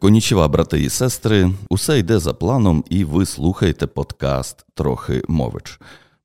Конічева, брати і сестри, усе йде за планом, і ви слухаєте подкаст Трохи мович.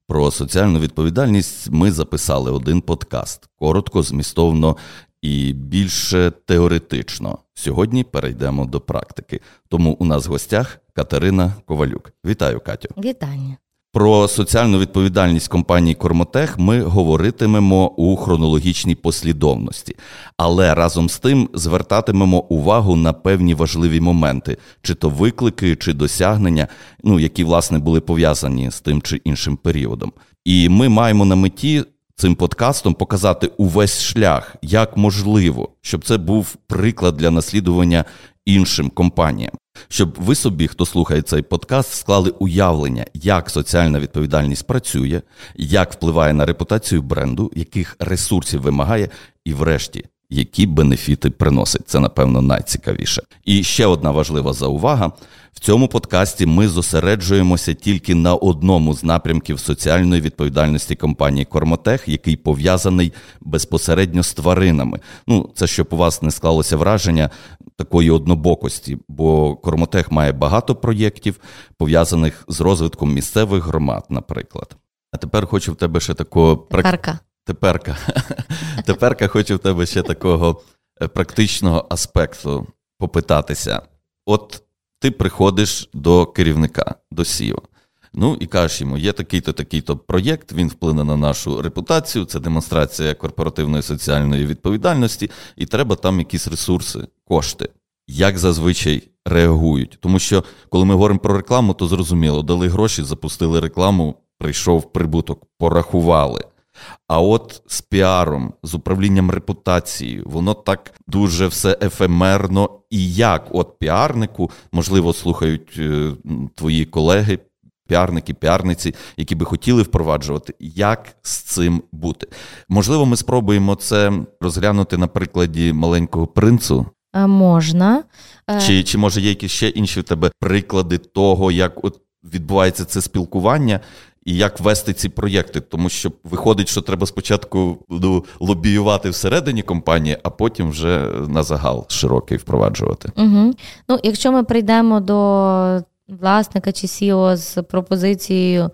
Про соціальну відповідальність ми записали один подкаст коротко, змістовно і більше теоретично. Сьогодні перейдемо до практики. Тому у нас в гостях Катерина Ковалюк. Вітаю, Катю. Вітання. Про соціальну відповідальність компанії Кормотех ми говоритимемо у хронологічній послідовності, але разом з тим звертатимемо увагу на певні важливі моменти, чи то виклики, чи досягнення, ну які власне були пов'язані з тим чи іншим періодом. І ми маємо на меті. Цим подкастом показати увесь шлях, як можливо, щоб це був приклад для наслідування іншим компаніям щоб ви собі, хто слухає цей подкаст, склали уявлення, як соціальна відповідальність працює, як впливає на репутацію бренду, яких ресурсів вимагає, і, врешті, які бенефіти приносить. Це, напевно, найцікавіше. І ще одна важлива заувага: в цьому подкасті ми зосереджуємося тільки на одному з напрямків соціальної відповідальності компанії Кормотех, який пов'язаний безпосередньо з тваринами. Ну, це щоб у вас не склалося враження такої однобокості, бо Кормотех має багато проєктів, пов'язаних з розвитком місцевих громад, наприклад. А тепер хочу в тебе ще такого Теперка. Теперка. Теперка хочу в тебе ще такого е, практичного аспекту попитатися. От ти приходиш до керівника, до СІО. Ну і кажеш йому, є такий-то такий-то проєкт, він вплине на нашу репутацію, це демонстрація корпоративної соціальної відповідальності, і треба там якісь ресурси, кошти. Як зазвичай реагують. Тому що, коли ми говоримо про рекламу, то зрозуміло, дали гроші, запустили рекламу, прийшов прибуток, порахували. А от з піаром, з управлінням репутацією, воно так дуже все ефемерно. І як от піарнику, можливо, слухають е, твої колеги, піарники, піарниці, які би хотіли впроваджувати, як з цим бути. Можливо, ми спробуємо це розглянути на прикладі маленького принцу. Е, можна. Е, чи чи може є якісь ще інші в тебе приклади того, як от відбувається це спілкування, і як вести ці проєкти, тому що виходить, що треба спочатку ну, лобіювати всередині компанії, а потім вже на загал широкий впроваджувати. Угу. Ну, Якщо ми прийдемо до власника чи Сіо з пропозицією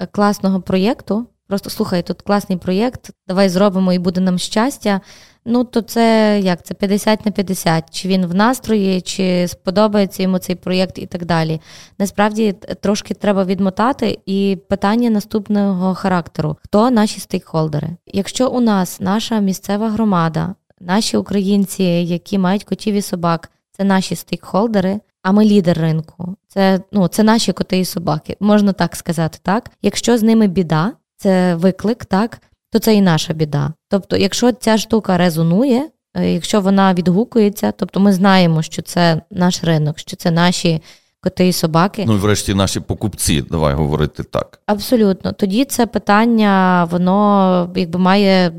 е, класного проєкту, просто слухай, тут класний проєкт, давай зробимо і буде нам щастя. Ну, то це як це 50 на 50, чи він в настрої, чи сподобається йому цей проєкт і так далі. Насправді трошки треба відмотати і питання наступного характеру: хто наші стейкхолдери? Якщо у нас наша місцева громада, наші українці, які мають котів і собак, це наші стейкхолдери, а ми лідер ринку. Це ну, це наші коти і собаки, можна так сказати, так? Якщо з ними біда, це виклик, так то це і наша біда. Тобто, якщо ця штука резонує, е, якщо вона відгукується, тобто ми знаємо, що це наш ринок, що це наші коти і собаки. Ну і врешті наші покупці, давай говорити так. Абсолютно. Тоді це питання, воно якби має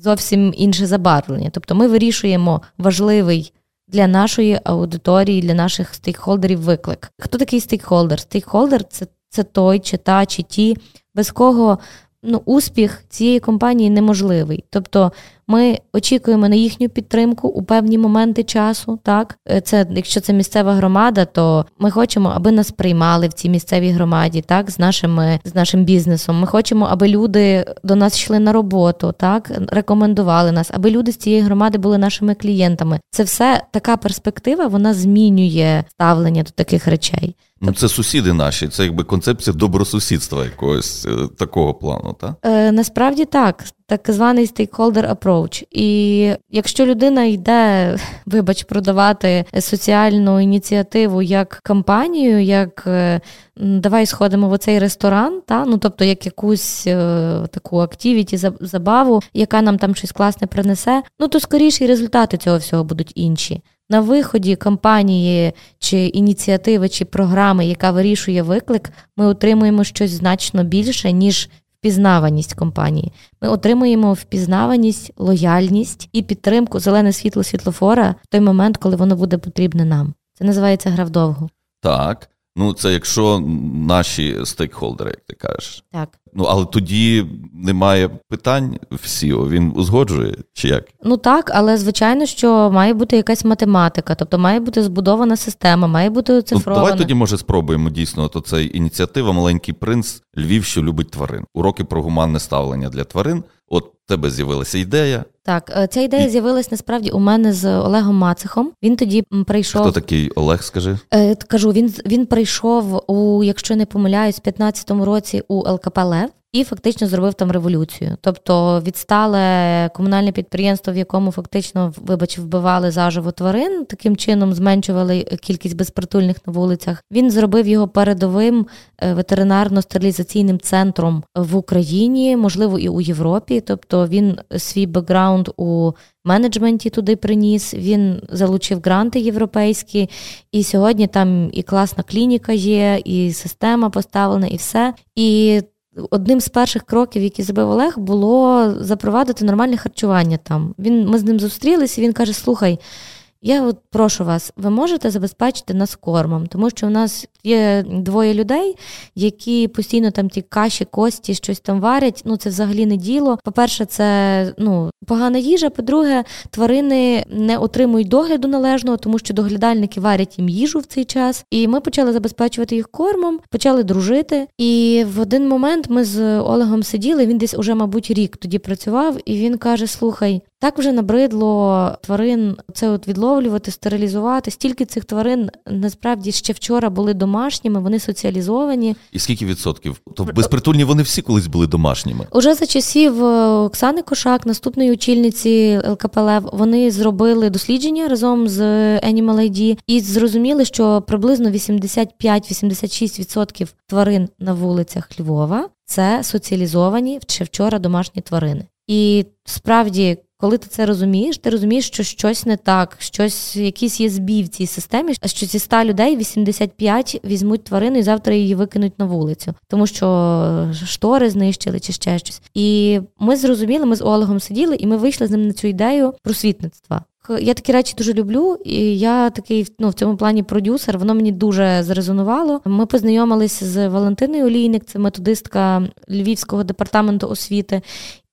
зовсім інше забарвлення. Тобто ми вирішуємо важливий. Для нашої аудиторії, для наших стейкхолдерів виклик. Хто такий стейкхолдер? Стейкхолдер це це той, чи та, чи ті, без кого ну, успіх цієї компанії неможливий. Тобто ми очікуємо на їхню підтримку у певні моменти часу. Так, е, це якщо це місцева громада, то ми хочемо, аби нас приймали в цій місцевій громаді, так з нашими з нашим бізнесом. Ми хочемо, аби люди до нас йшли на роботу, так рекомендували нас, аби люди з цієї громади були нашими клієнтами. Це все така перспектива, вона змінює ставлення до таких речей. Ну, це сусіди наші, це якби концепція добросусідства якогось е, такого плану, так? Е, Насправді так, так званий stakeholder approach. І якщо людина йде, вибач, продавати соціальну ініціативу як кампанію, як е, давай сходимо в оцей ресторан, та? ну тобто як якусь е, таку активіті, забаву, яка нам там щось класне принесе, ну то скоріше і результати цього всього будуть інші. На виході кампанії чи ініціативи, чи програми, яка вирішує виклик, ми отримуємо щось значно більше, ніж впізнаваність компанії. Ми отримуємо впізнаваність, лояльність і підтримку зелене світло світлофора в той момент, коли воно буде потрібне нам. Це називається гра вдовгу. Так. Ну, це якщо наші стейкхолдери, як ти кажеш. Так. ну але тоді немає питань в СІО, Він узгоджує чи як? Ну так, але звичайно, що має бути якась математика, тобто має бути збудована система, має бути оцифрована. Ну, давай тоді, може, спробуємо дійсно то це ініціатива Маленький принц Львів, що любить тварин. Уроки про гуманне ставлення для тварин. От тебе з'явилася ідея. Так, е, ця ідея з'явилась насправді у мене з Олегом Мацихом. Він тоді прийшов. Хто такий Олег? Скажи? Е, кажу, він він прийшов у, якщо не помиляюсь, в 15-му році у ЛКП Лев і фактично зробив там революцію. Тобто відстале комунальне підприємство, в якому фактично вибач, вбивали заживо тварин, таким чином зменшували кількість безпритульних на вулицях. Він зробив його передовим е, ветеринарно-стерилізаційним центром в Україні, можливо, і у Європі. Тобто він свій бекграунд у менеджменті туди приніс. Він залучив гранти європейські, і сьогодні там і класна клініка є, і система поставлена, і все. І Одним з перших кроків, які зробив Олег, було запровадити нормальне харчування там. Він, Ми з ним зустрілися, він каже: Слухай, я от прошу вас, ви можете забезпечити нас кормом, тому що в нас є двоє людей, які постійно там ті каші, кості, щось там варять. Ну це взагалі не діло. По-перше, це ну погана їжа. По-друге, тварини не отримують догляду належного, тому що доглядальники варять їм їжу в цей час. І ми почали забезпечувати їх кормом, почали дружити. І в один момент ми з Олегом сиділи. Він десь уже, мабуть, рік тоді працював, і він каже: Слухай. Так вже набридло тварин це от відловлювати, стерилізувати. Стільки цих тварин насправді ще вчора були домашніми, вони соціалізовані. І скільки відсотків? То безпритульні вони всі колись були домашніми. Уже за часів е, Оксани Кошак, наступної очільниці ЛКПЛ, вони зробили дослідження разом з Animal ID і зрозуміли, що приблизно 85-86% тварин на вулицях Львова це соціалізовані ще вчора домашні тварини. І справді коли ти це розумієш, ти розумієш, що щось не так, щось, якісь є збій в цій системі, що зі 100 людей 85 візьмуть тварину і завтра її викинуть на вулицю, тому що штори знищили чи ще щось. І ми зрозуміли, ми з Олегом сиділи, і ми вийшли з ним на цю ідею просвітництва. Я такі речі дуже люблю, і я такий ну, в цьому плані продюсер. Воно мені дуже зрезонувало. Ми познайомилися з Валентиною Олійник, це методистка Львівського департаменту освіти,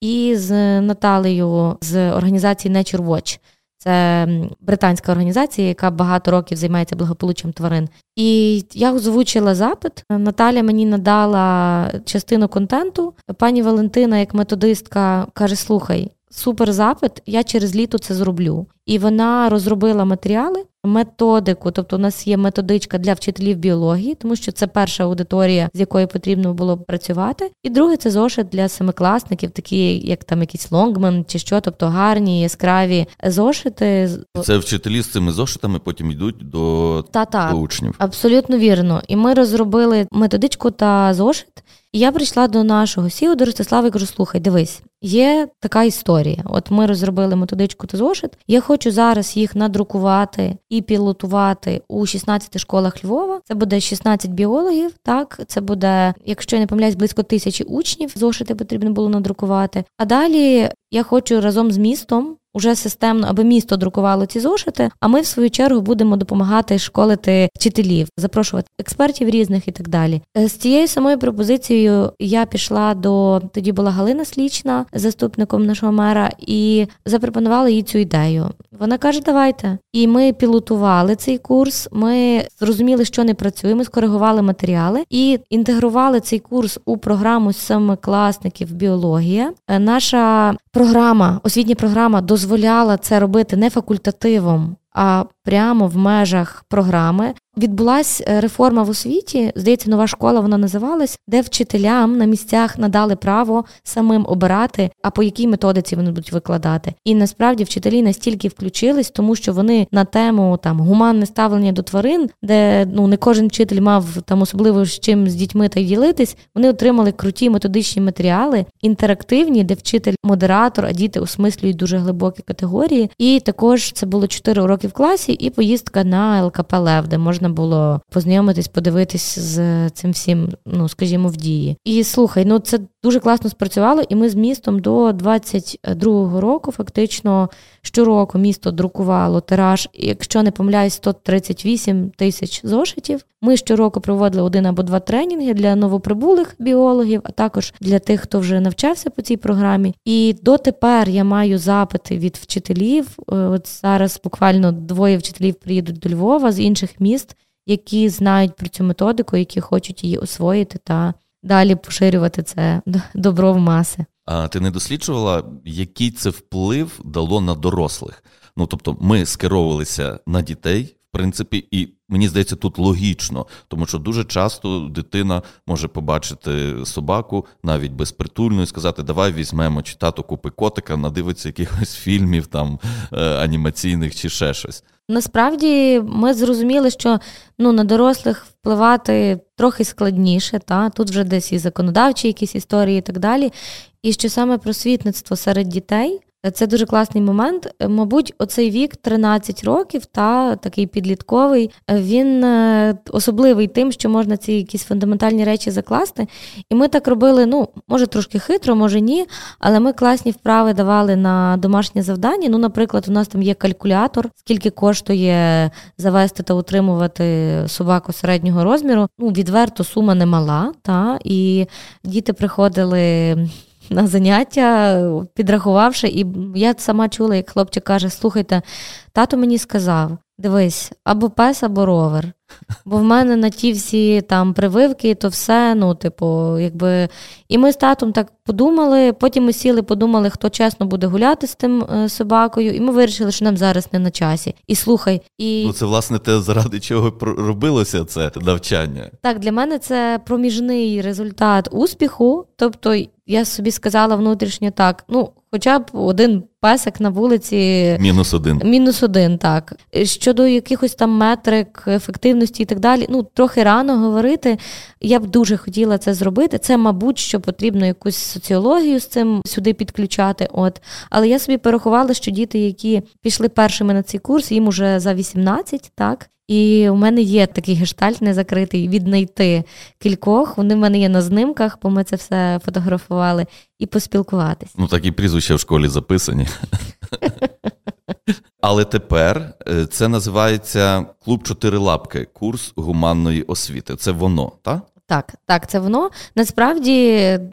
і з Наталею з організації Nature Watch. Це британська організація, яка багато років займається благополуччям тварин. І я озвучила запит. Наталя мені надала частину контенту. Пані Валентина, як методистка, каже: Слухай, супер запит, я через літо це зроблю. І вона розробила матеріали, методику. Тобто, у нас є методичка для вчителів біології, тому що це перша аудиторія, з якою потрібно було б працювати. І друге це зошит для семикласників, такі як там якийсь Longman чи що, тобто гарні, яскраві зошити. Це вчителі з цими зошитами потім йдуть до, Та-та, до учнів. Абсолютно вірно. І ми розробили методичку та зошит. І я прийшла до нашого сіо до Ростислава і кажу: слухай, дивись, є така історія. От ми розробили методичку та зошит. Я хочу зараз їх надрукувати і пілотувати у 16 школах Львова. Це буде 16 біологів. Так, це буде, якщо я не помиляюсь, близько тисячі учнів. Зошити потрібно було надрукувати. А далі я хочу разом з містом уже системно, аби місто друкувало ці зошити. А ми в свою чергу будемо допомагати школити вчителів, запрошувати експертів різних і так далі. Е, з цією самою пропозицією я пішла до тоді була Галина Слічна, заступником нашого мера, і запропонувала їй цю ідею. Вона каже: Давайте. І ми пілотували цей курс. Ми зрозуміли, що не працює. Ми скоригували матеріали і інтегрували цей курс у програму семикласників біологія. Е, наша програма, освітня програма дозволяла це робити не факультативом, а прямо в межах програми. Відбулася е, реформа в освіті, здається, нова школа вона називалась, де вчителям на місцях надали право самим обирати, а по якій методиці вони будуть викладати. І насправді вчителі настільки включились, тому що вони на тему там гуманне ставлення до тварин, де ну не кожен вчитель мав там особливо з чим з дітьми та ділитись. Вони отримали круті методичні матеріали, інтерактивні, де вчитель модератор, а діти осмислюють дуже глибокі категорії. І також це було чотири уроки уроки в класі, і поїздка на ЛКП Лев, де можна було познайомитись, подивитись з цим всім, ну скажімо, в дії. І слухай, ну це дуже класно спрацювало, і ми з містом до 22-го року фактично щороку місто друкувало тираж, якщо не помиляюсь, 138 тисяч зошитів. Ми щороку проводили один або два тренінги для новоприбулих біологів, а також для тих, хто вже навчався по цій програмі. І дотепер я маю запити від вчителів. Е, от зараз буквально двоє вчителів приїдуть до Львова з інших міст, які знають про цю методику, які хочуть її освоїти та далі поширювати це добро в маси. А ти не досліджувала, який це вплив дало на дорослих? Ну тобто, ми скеровувалися на дітей, принципі, і мені здається, тут логічно, тому що дуже часто дитина може побачити собаку навіть безпритульну і сказати, давай візьмемо чи тато купи котика, надивиться якихось фільмів там е, анімаційних чи ще щось. Насправді ми зрозуміли, що ну на дорослих впливати трохи складніше, та тут вже десь і законодавчі якісь історії і так далі. І що саме просвітництво серед дітей це дуже класний момент. Мабуть, оцей вік 13 років, та такий підлітковий, він е, особливий тим, що можна ці якісь фундаментальні речі закласти. І ми так робили, ну, може, трошки хитро, може ні, але ми класні вправи давали на домашнє завдання. Ну, наприклад, у нас там є калькулятор, скільки коштує завести та утримувати собаку середнього розміру. Ну, відверто сума немала, та, і діти приходили на заняття, підрахувавши, і я сама чула, як хлопчик каже: слухайте, тато мені сказав: дивись, або пес, або ровер. Бо в мене на ті всі там прививки, то все, ну, типу, якби. І ми з татом так подумали, потім ми сіли, подумали, хто чесно буде гуляти з тим е, собакою, і ми вирішили, що нам зараз не на часі. І слухай, і ну це власне те, заради чого робилося це навчання. Так, для мене це проміжний результат успіху. Тобто я собі сказала внутрішньо так: ну, хоча б один песик на вулиці. Мінус один. Мінус один, так. Щодо якихось там метрик, ефективності і так далі, ну, трохи рано говорити. Я б дуже хотіла це зробити. Це, мабуть, що потрібно якусь соціологію з цим сюди підключати. От. Але я собі порахувала, що діти, які пішли першими на цей курс, їм уже за 18, так. І у мене є такий гештальт незакритий віднайти кількох. Вони в мене є на знимках, бо ми це все фотографували, і поспілкуватись. Ну так і прізвища в школі записані. Але тепер е, це називається клуб чотирилапки, курс гуманної освіти. Це воно, так? Так, так, це воно. Насправді,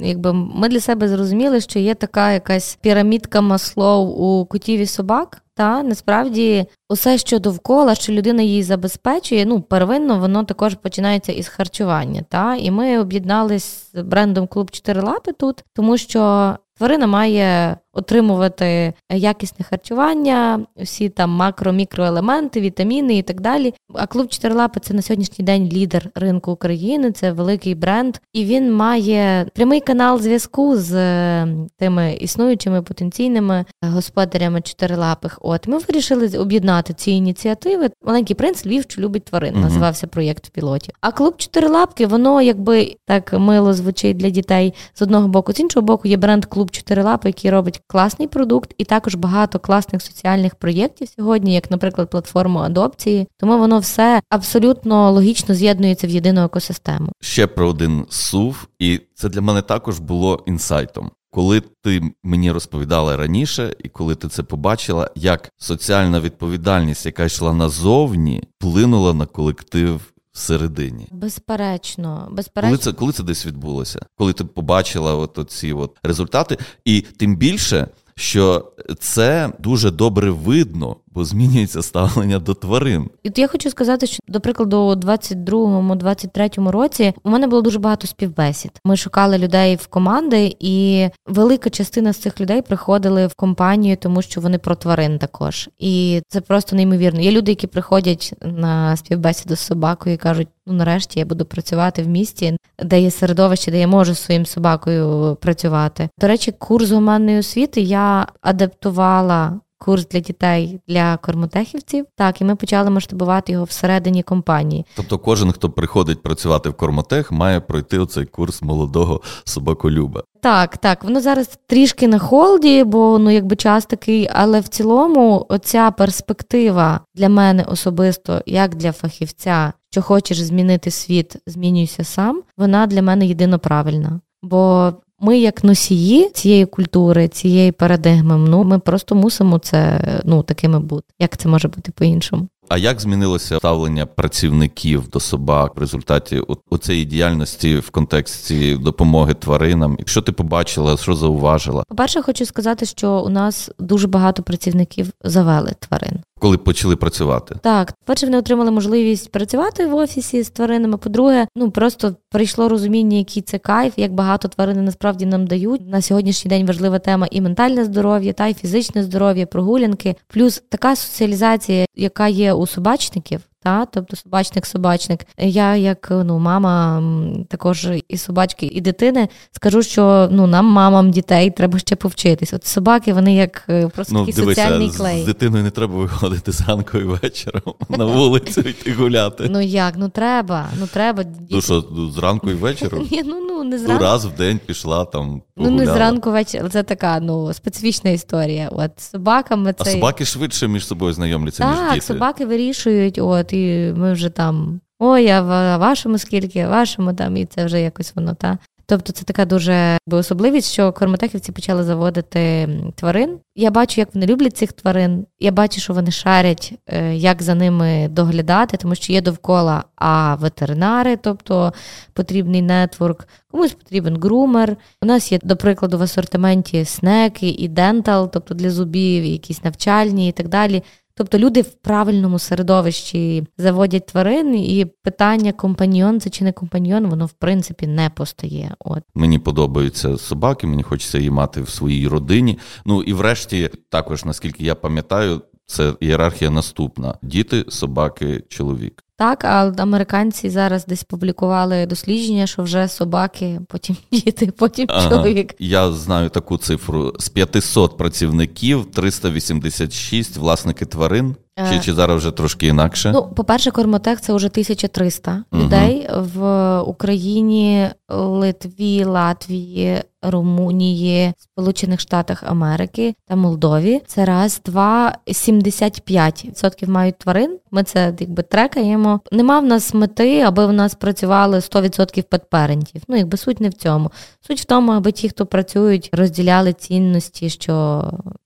якби ми для себе зрозуміли, що є така якась пірамідка маслов у котів і собак. Та насправді усе, що довкола, що людина її забезпечує, ну первинно воно також починається із харчування. Та І ми об'єдналися з брендом Клуб Чотири лапи тут, тому що тварина має отримувати якісне харчування, всі там макро-мікроелементи, вітаміни і так далі. А клуб Чотирилапи це на сьогоднішній день лідер ринку України, це великий бренд, і він має прямий канал зв'язку з е, тими існуючими потенційними господарями чотирилапих. От ми вирішили об'єднати ці ініціативи. Маленький принц Львів, що любить тварин, uh називався проєкт в пілоті. А клуб Чотирилапки, воно якби так мило звучить для дітей з одного боку, з іншого боку, є бренд Клуб Чотирилапи, який робить класний продукт, і також багато класних соціальних проєктів сьогодні, як, наприклад, платформу адопції. Тому воно все абсолютно логічно з'єднується в єдину екосистему. Ще про один сув, і це для мене також було інсайтом. Коли ти мені розповідала раніше, і коли ти це побачила, як соціальна відповідальність, яка йшла назовні, вплинула на колектив всередині. Безперечно, безперечно. Коли це коли це десь відбулося? Коли ти побачила от ці от результати, і тим більше, що це дуже добре видно бо змінюється ставлення до тварин. І я хочу сказати, що до прикладу, у 22-23 році у мене було дуже багато співбесід. Ми шукали людей в команди, і велика частина з цих людей приходили в компанію, тому що вони про тварин також. І це просто неймовірно. Є люди, які приходять на співбесіду з собакою і кажуть: ну нарешті я буду працювати в місті, де є середовище, де я можу своїм собакою працювати. До речі, курс гуманної освіти я адаптувала курс для дітей для кормотехівців. Так, і ми почали масштабувати його всередині компанії. Тобто, кожен, хто приходить працювати в кормотех, має пройти оцей курс молодого собаколюба. Так, так, воно зараз трішки на холді, бо ну якби час такий, але в цілому, оця перспектива для мене особисто, як для фахівця, що хочеш змінити світ, змінюйся сам. Вона для мене єдино правильна. Бо ми, як носії цієї культури, цієї парадигми, ну ми просто мусимо це ну такими бути. Як це може бути по-іншому? А як змінилося ставлення працівників до собак в результаті оцеї діяльності в контексті допомоги тваринам? Якщо ти побачила, що зауважила? По перше, хочу сказати, що у нас дуже багато працівників завели тварин коли почали працювати. Так, перше, вони отримали можливість працювати в офісі з тваринами. По-друге, ну просто прийшло розуміння, який це кайф, як багато тварини насправді нам дають. На сьогоднішній день важлива тема і ментальне здоров'я, та й фізичне здоров'я, прогулянки, плюс така соціалізація, яка є у собачників. Та, тобто собачник-собачник. Я, як ну, мама також і собачки, і дитини, скажу, що ну нам, мамам дітей, треба ще повчитись. От собаки, вони як е, просто ну, такий дивися, соціальний клей. З дитиною не треба виходити зранку і вечором на вулицю йти гуляти. Ну як? Ну треба, ну треба. Ну що, зранку і вечором? Ні, ну, ну не зранку. Ну, раз в день пішла там. Погуляла. Ну не зранку ввечері. Це така ну специфічна історія. От собаками це. А собаки швидше між собою знайомляться, так, ніж діти. Так, собаки вирішують, от і ми вже там. Ой, а в вашому скільки, вашому там, і це вже якось воно та. Тобто це така дуже особливість, що кормотехівці почали заводити тварин. Я бачу, як вони люблять цих тварин. Я бачу, що вони шарять, е, як за ними доглядати, тому що є довкола а ветеринари, тобто потрібний нетворк, комусь потрібен грумер. У нас є, до прикладу, в асортименті снеки і дентал, тобто для зубів, якісь навчальні і так далі. Тобто люди в правильному середовищі заводять тварин, і питання компаньйон це чи не компаньйон, воно в принципі не постає. От мені подобаються собаки, мені хочеться її мати в своїй родині. Ну і врешті, також наскільки я пам'ятаю, це ієрархія наступна: діти, собаки, чоловік. Так, а американці зараз десь публікували дослідження, що вже собаки, потім діти, потім ага. чоловік. Я знаю таку цифру: з 500 працівників 386 власники тварин. Чи е. чи зараз вже трошки інакше? Ну, по-перше, Кормотех це вже 1300 угу. людей в Україні, Литві, Латвії, Румунії, Сполучених Штатах Америки та Молдові. Це раз, два, 75% мають тварин. Ми це якби трекаємо. Нема в нас мети, аби в нас працювали 100% петперентів. Ну, якби суть не в цьому. Суть в тому, аби ті, хто працюють, розділяли цінності, що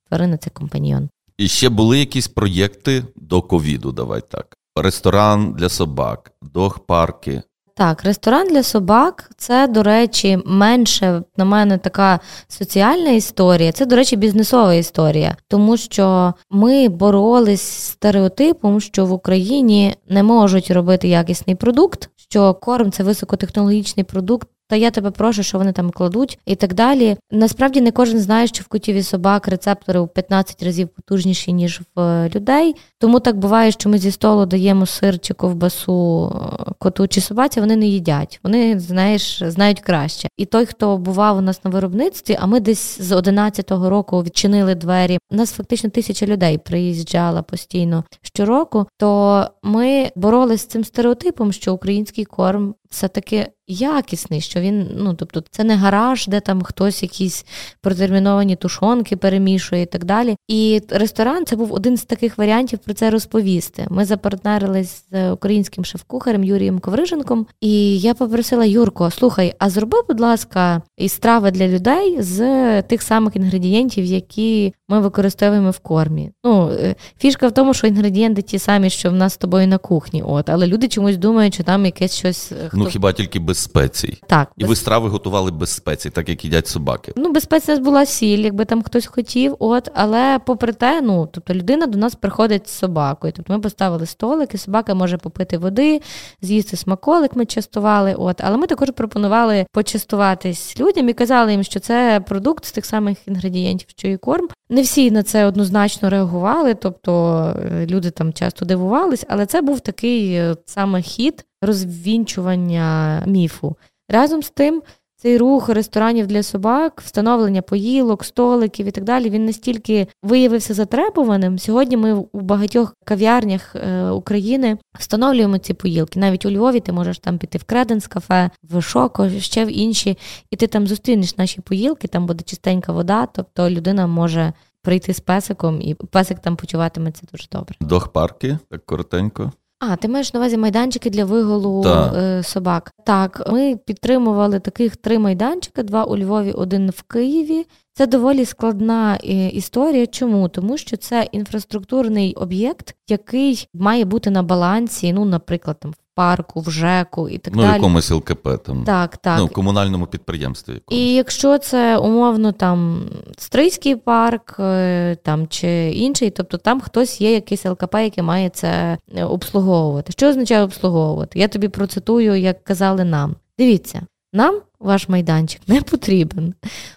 тварина це компаньйон. І ще були якісь проєкти до ковіду. Давай так. Ресторан для собак, дog-парки. Так, ресторан для собак це, до речі, менше на мене така соціальна історія. Це, до речі, бізнесова історія, тому що ми боролись з стереотипом, що в Україні не можуть робити якісний продукт, що корм це високотехнологічний продукт, та я тебе прошу, що вони там кладуть і так далі. Насправді не кожен знає, що в котів і собак рецептори у 15 разів потужніші, ніж в людей. Тому так буває, що ми зі столу даємо сир чи ковбасу е, коту чи собаці, вони не їдять. Вони, знаєш, знають краще. І той, хто бував у нас на виробництві, а ми десь з 11-го року відчинили двері. У нас фактично тисяча людей приїжджала постійно щороку. То ми боролися з цим стереотипом, що український корм все-таки якісний, що він, ну тобто, це не гараж, де там хтось якісь протерміновані тушонки перемішує і так далі. І ресторан це був один з таких варіантів про це розповісти. Ми запартнерились з українським шеф-кухарем Юрієм Ковриженком, і я попросила Юрко: слухай, а зроби, будь ласка, і страви для людей з тих самих інгредієнтів, які ми використовуємо в кормі. Ну, е, фішка в тому, що інгредієнти ті самі, що в нас з тобою на кухні. От, але люди чомусь думають, що там якесь щось. Хто... Ну хіба тільки без спецій? Так. І без... ви страви готували без спецій, так як їдять собаки. Ну, без спецій була сіль, якби там хтось хотів. От, але попри те, ну тобто людина до нас приходить з собакою. Тобто ми поставили столик, і собака може попити води, з'їсти смаколик. Ми частували. От, але ми також пропонували почастуватись людям і казали їм, що це продукт з тих самих інгредієнтів, що і корм. Не всі на це однозначно реагували, тобто е, люди там часто дивувались, але це був такий е, саме хід розвінчування міфу. Разом з тим, цей рух ресторанів для собак, встановлення поїлок, столиків і так далі, він настільки виявився затребуваним. Сьогодні ми у багатьох кав'ярнях е, України встановлюємо ці поїлки. Навіть у Львові ти можеш там піти в Креденс кафе, в Шоко, ще в інші, і ти там зустрінеш наші поїлки, там буде чистенька вода, тобто людина може. Прийти з песиком, і песик там почуватиметься дуже добре. Дох-парки, так коротенько. А, ти маєш на увазі майданчики для виголу е, собак. Так, ми підтримували таких три майданчики: два у Львові, один в Києві. Це доволі складна е, історія. Чому? Тому що це інфраструктурний об'єкт, який має бути на балансі, ну, наприклад, там парку, в ЖЕКу і так ну, далі. Ну, якомусь ЛКП там. Так, так. Ну, в комунальному підприємстві. Якомусь. І якщо це умовно там Стрийський парк е, там чи інший, тобто там хтось є якийсь ЛКП, який має це е, обслуговувати. Що означає обслуговувати? Я тобі процитую, як казали нам. Дивіться, нам ваш майданчик не потрібен.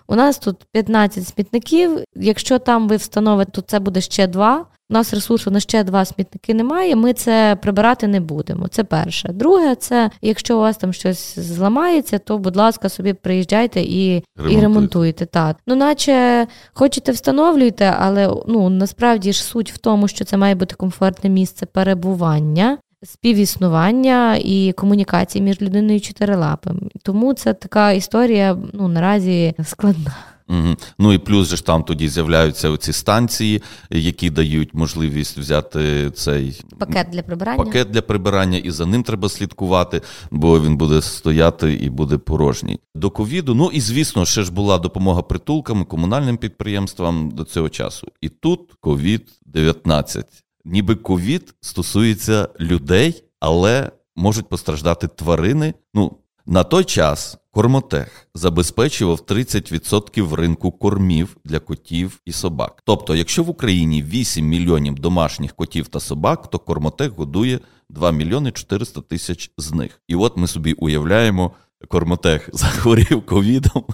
У нас тут 15 смітників. Якщо там ви встановите, то це буде ще два. У нас ресурсу на ще два смітники немає. Ми це прибирати не будемо. Це перше. Друге, це якщо у вас там щось зламається, то будь ласка, собі приїжджайте і ремонтуйте. і ремонтуйте. Так. Ну, наче хочете встановлюйте, але ну насправді ж суть в тому, що це має бути комфортне місце перебування співіснування і комунікації між людиною і чотирилапим. Тому це така історія ну наразі складна. Угу. Ну і плюс же ж там тоді з'являються ці станції, які дають можливість взяти цей пакет для прибирання пакет для прибирання, і за ним треба слідкувати, бо він буде стояти і буде порожній. До ковіду. Ну і звісно, ще ж була допомога притулкам, комунальним підприємствам до цього часу. І тут ковід 19 ніби ковід стосується людей, але можуть постраждати тварини. Ну, на той час Кормотех забезпечував 30% ринку кормів для котів і собак. Тобто, якщо в Україні 8 мільйонів домашніх котів та собак, то Кормотех годує 2 мільйони 400 тисяч з них. І от ми собі уявляємо, Кормотех захворів ковідом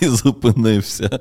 і зупинився.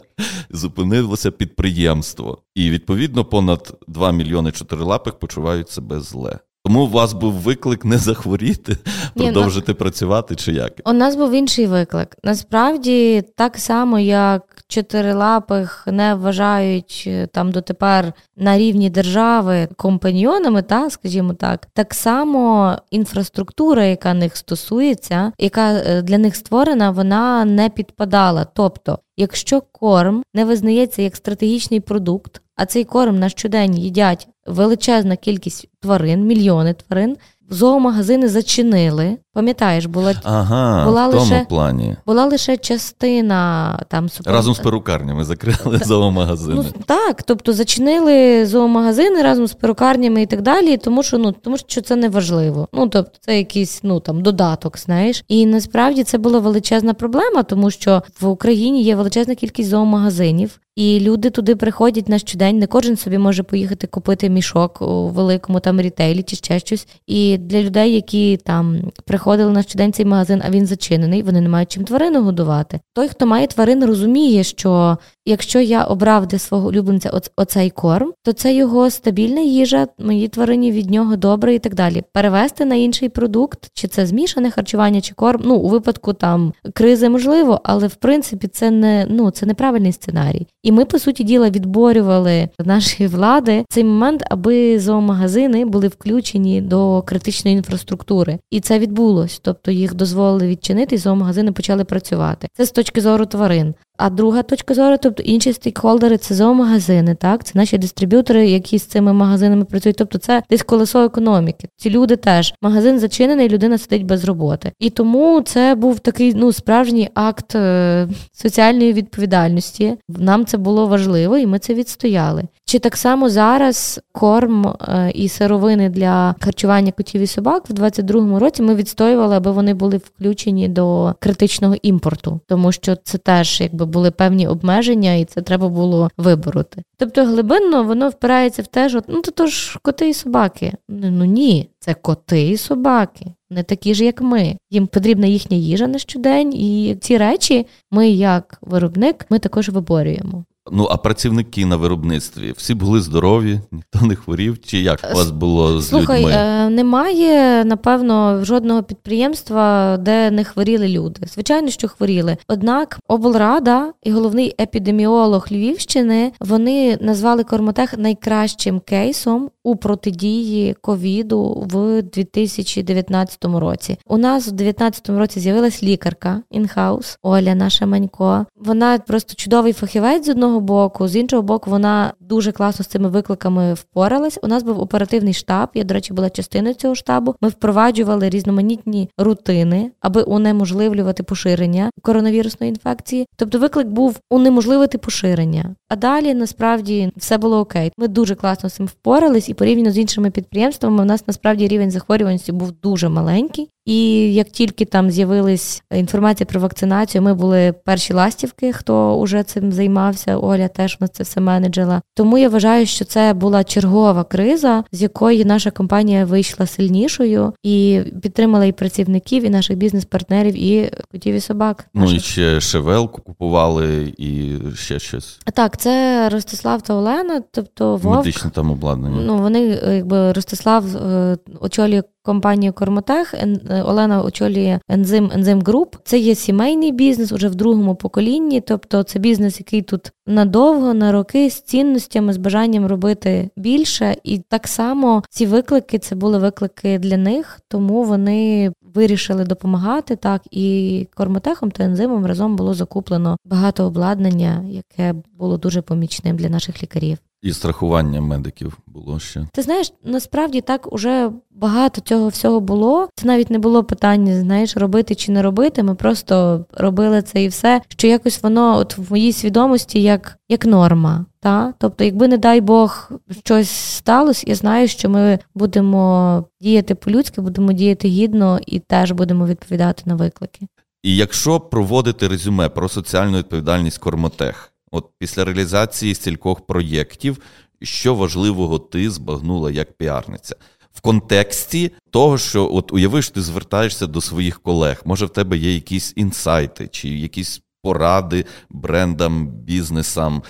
Зупинилося підприємство. І відповідно понад 2 мільйони чотирилапих почувають себе зле. Тому у вас був виклик не захворіти, ну, продовжити Ні, працювати чи як? У нас був інший виклик. Насправді, так само, як чотирилапих не вважають е, там дотепер на рівні держави компаньйонами, та скажімо так, так само інфраструктура, яка них стосується, яка е, для них створена, вона не підпадала. Тобто, якщо корм не визнається як стратегічний продукт, а цей корм на щодень їдять величезна кількість тварин, мільйони тварин. Зоомагазини зачинили. Пам'ятаєш, була ага, була в тому лише плані. Була лише частина там супер... разом з перукарнями закрили Та, зоомагазини. Ну, Так, тобто зачинили зоомагазини разом з перукарнями і так далі, тому що ну тому що це не важливо. Ну тобто, це якийсь ну там додаток, знаєш. І насправді це була величезна проблема, тому що в Україні є величезна кількість зоомагазинів. І люди туди приходять на щодень. Не кожен собі може поїхати купити мішок у великому там рітейлі чи ще щось. І для людей, які там приходили на щодень цей магазин, а він зачинений, вони не мають чим тварину годувати. Той, хто має тварин, розуміє, що якщо я обрав для свого улюбленця оцей корм, то це його стабільна їжа, мої тварині від нього добре і так далі. Перевести на інший продукт, чи це змішане харчування, чи корм. Ну у випадку там кризи можливо, але в принципі це не ну це неправильний сценарій. І ми, по суті діла, відборювали нашої влади цей момент, аби зоомагазини були включені до критичної інфраструктури, і це відбулось. Тобто їх дозволили відчинити, і зоомагазини почали працювати. Це з точки зору тварин. А друга точка зору, тобто інші стейкхолдери, це зоомагазини, так це наші дистриб'ютори, які з цими магазинами працюють. Тобто, це десь колесо економіки. Ці люди теж магазин зачинений, людина сидить без роботи. І тому це був такий ну справжній акт е- соціальної відповідальності. Нам це було важливо, і ми це відстояли. Чи так само зараз корм е- і сировини для харчування котів і собак в 22-му році ми відстоювали, аби вони були включені до критичного імпорту, тому що це теж якби були певні обмеження, і це треба було вибороти. Тобто глибинно воно впирається в те, що ну то ж коти і собаки. Ну ні, це коти і собаки, не такі ж, як ми. Їм потрібна їхня їжа на щодень, і ці речі ми, як виробник, ми також виборюємо. Ну, а працівники на виробництві всі були здорові, ніхто не хворів. Чи як у вас було з Слухай, людьми? Е, немає, напевно, жодного підприємства, де не хворіли люди. Звичайно, що хворіли. Однак облрада і головний епідеміолог Львівщини вони назвали Кормотех найкращим кейсом у протидії ковіду в 2019 році. У нас в 2019 році з'явилась лікарка інхаус Оля, наша Манько. Вона просто чудовий фахівець з одного боку, з іншого боку, вона дуже класно з цими викликами впоралась. У нас був оперативний штаб. Я, до речі, була частиною цього штабу. Ми впроваджували різноманітні рутини, аби унеможливлювати поширення коронавірусної інфекції. Тобто, виклик був унеможливити поширення. А далі насправді все було окей. Ми дуже класно з цим впорались, і порівняно з іншими підприємствами, у нас насправді рівень захворюваності був дуже маленький. І як тільки там з'явилась інформація про вакцинацію, ми були перші ластівки, хто вже цим займався. Оля теж нас це все менеджила. Тому я вважаю, що це була чергова криза, з якої наша компанія вийшла сильнішою і підтримала і працівників, і наших бізнес-партнерів, і котів і собак. Ну і ще шевелку купували, і ще щось. Так, це Ростислав та Олена, тобто Вовк. Медичне там обладнання. Ну вони якби Ростислав е, очолює компанію Кормотех. Е, Олена очолює ензим ензим груп. Це є сімейний бізнес уже в другому поколінні. Тобто це бізнес, який тут надовго, на роки з цінностями, з бажанням робити більше. І так само ці виклики це були виклики для них, тому вони вирішили допомагати так. І Кормотехом та ензимом разом було закуплено багато обладнання, яке було дуже помічним для наших лікарів. І страхування медиків було ще. Ти знаєш, насправді так уже багато цього всього було. Це навіть не було питання, знаєш, робити чи не робити. Ми просто робили це і все, що якось воно от в моїй свідомості як як норма. Та? Тобто, якби, не дай Бог, щось сталося, я знаю, що ми будемо діяти по-людськи, будемо діяти гідно і теж будемо відповідати на виклики. І якщо проводити резюме про соціальну відповідальність Кормотех. От після реалізації стількох проєктів, що важливого ти збагнула як піарниця? В контексті того, що от уявиш, ти звертаєшся до своїх колег, може в тебе є якісь інсайти чи якісь поради брендам, бізнесам,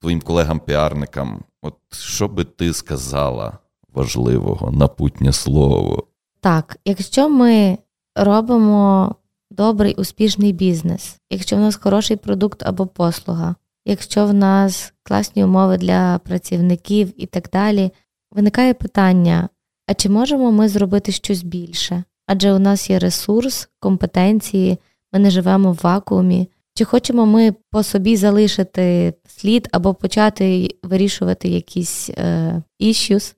твоїм колегам-піарникам. От що би ти сказала важливого напутнє слово? Так, якщо ми робимо добрий успішний бізнес, якщо в нас хороший продукт або послуга, якщо в нас класні умови для працівників і так далі, виникає питання: а чи можемо ми зробити щось більше? Адже у нас є ресурс, компетенції, ми не живемо в вакуумі. Чи хочемо ми по собі залишити слід або почати вирішувати якісь е,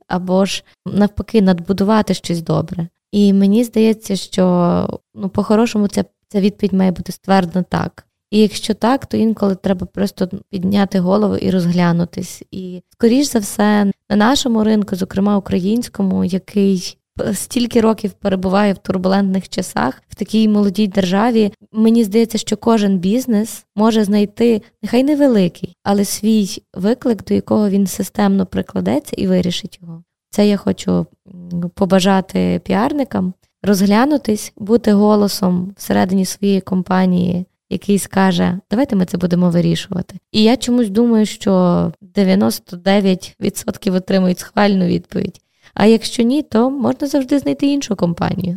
або ж навпаки надбудувати щось добре? І мені здається, що ну, по-хорошому ця, ця відповідь має бути ствердна так. І якщо так, то інколи треба просто підняти голову і розглянутись. І скоріш за все, на нашому ринку, зокрема українському, який стільки років перебуває в турбулентних часах в такій молодій державі, мені здається, що кожен бізнес може знайти нехай невеликий, але свій виклик, до якого він системно прикладеться і вирішить його. Це я хочу побажати піарникам розглянутись, бути голосом всередині своєї компанії який скаже, давайте ми це будемо вирішувати. І я чомусь думаю, що 99% отримують схвальну відповідь. А якщо ні, то можна завжди знайти іншу компанію.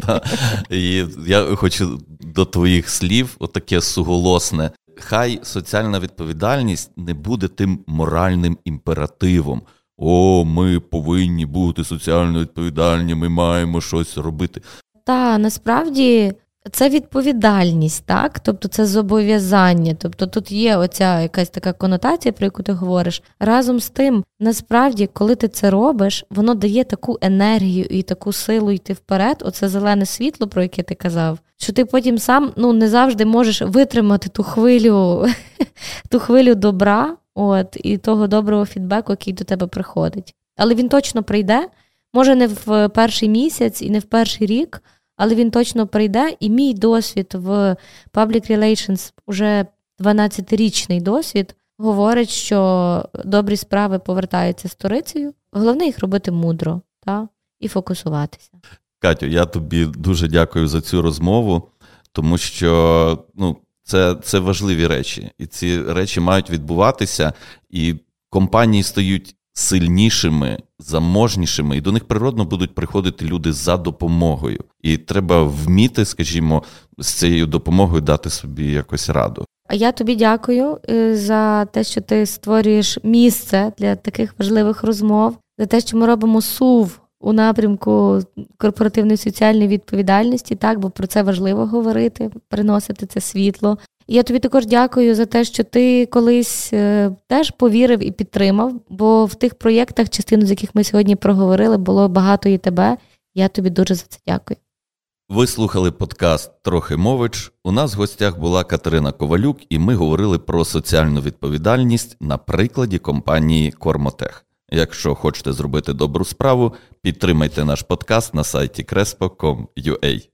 І Я хочу до твоїх слів, отаке суголосне. Хай соціальна відповідальність не буде тим моральним імперативом. О, ми повинні бути соціально відповідальні, ми маємо щось робити. Та насправді це відповідальність, так? Тобто це зобов'язання. Тобто тут є оця якась така конотація, про яку ти говориш. Разом з тим, насправді, коли ти це робиш, воно дає таку енергію і таку силу йти вперед. Оце зелене світло, про яке ти казав, що ти потім сам ну, не завжди можеш витримати ту хвилю, ту хвилю добра, от, і того доброго фідбеку, який до тебе приходить. Але він точно прийде, може, не в перший місяць і не в перший рік але він точно прийде. І мій досвід в Public Relations, уже 12-річний досвід, говорить, що добрі справи повертаються сторицею. Головне їх робити мудро та? і фокусуватися. Катю, я тобі дуже дякую за цю розмову, тому що ну, Це, Це важливі речі, і ці речі мають відбуватися, і компанії стають сильнішими, заможнішими, і до них природно будуть приходити люди за допомогою. І треба вміти, скажімо, з цією допомогою дати собі якось раду. А я тобі дякую е, за те, що ти створюєш місце для таких важливих розмов, за те, що ми робимо сув у напрямку корпоративної соціальної відповідальності, так, бо про це важливо говорити, приносити це світло. Я тобі також дякую за те, що ти колись е, теж повірив і підтримав, бо в тих проєктах, частину з яких ми сьогодні проговорили, було багато і тебе. Я тобі дуже за це дякую. Ви слухали подкаст Трохи мович. У нас в гостях була Катерина Ковалюк, і ми говорили про соціальну відповідальність на прикладі компанії Кормотех. Якщо хочете зробити добру справу, підтримайте наш подкаст на сайті crespo.com.ua.